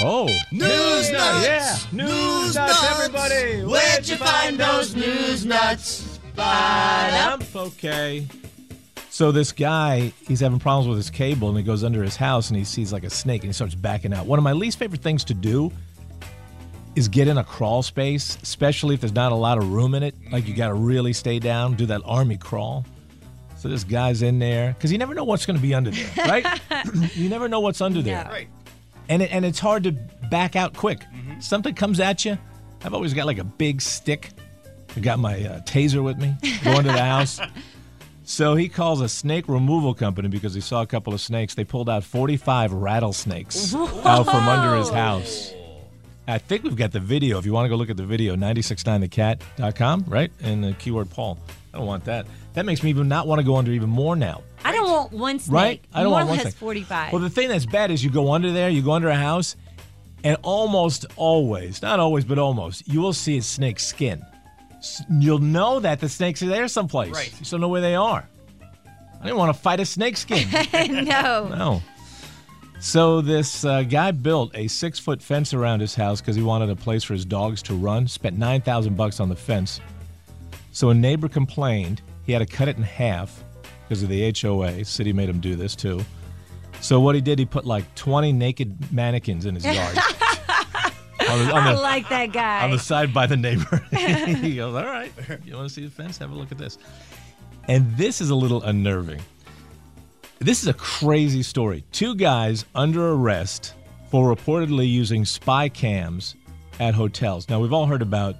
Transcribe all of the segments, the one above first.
Oh, News nuts! Yeah, news, nuts, everybody. Where'd you find those news nuts? Ba-dum. Okay. So this guy, he's having problems with his cable, and he goes under his house, and he sees like a snake, and he starts backing out. One of my least favorite things to do is get in a crawl space, especially if there's not a lot of room in it. Like you got to really stay down, do that army crawl. So this guy's in there because you never know what's going to be under there, right? you never know what's under there. Yeah. Right. And it, and it's hard to back out quick. Something comes at you. I've always got like a big stick. I got my uh, taser with me going to the house. So he calls a snake removal company because he saw a couple of snakes. They pulled out 45 rattlesnakes out from under his house. I think we've got the video. If you want to go look at the video, 969thecat.com, right? And the keyword Paul. I don't want that. That makes me even not want to go under even more now. I want one snake. Right? I don't More want one snake. 45. Well, the thing that's bad is you go under there, you go under a house, and almost always, not always, but almost, you will see a snake's skin. You'll know that the snakes are there someplace. Right. You just don't know where they are. I didn't want to fight a snake skin. no. no. So this uh, guy built a six-foot fence around his house because he wanted a place for his dogs to run. Spent nine thousand bucks on the fence. So a neighbor complained he had to cut it in half because of the HOA. City made him do this too. So what he did, he put like 20 naked mannequins in his yard. on, the, on, I like that guy. on the side by the neighbor. he goes, all right, you want to see the fence? Have a look at this. And this is a little unnerving. This is a crazy story. Two guys under arrest for reportedly using spy cams at hotels. Now, we've all heard about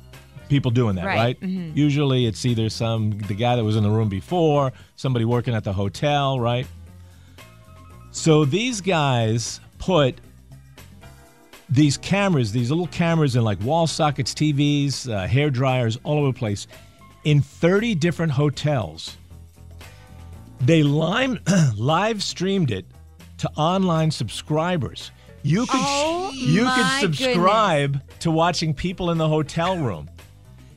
people doing that, Right. right? Usually it's either some the guy that was in the room before, somebody working at the hotel, right? So these guys put these cameras, these little cameras in like wall sockets, TVs, uh, hair dryers, all over the place, in 30 different hotels. They lime, live streamed it to online subscribers. You could Oh, you could subscribe to watching people in the hotel room.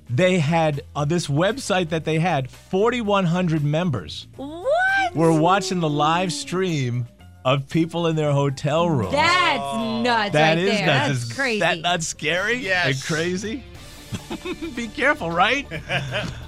They had uh, this website that they had 4100 members what? were watching the live stream of people in their hotel room. That's nuts That right is there. nuts. That's Is crazy. that not scary? Yes. And crazy? Be careful, right?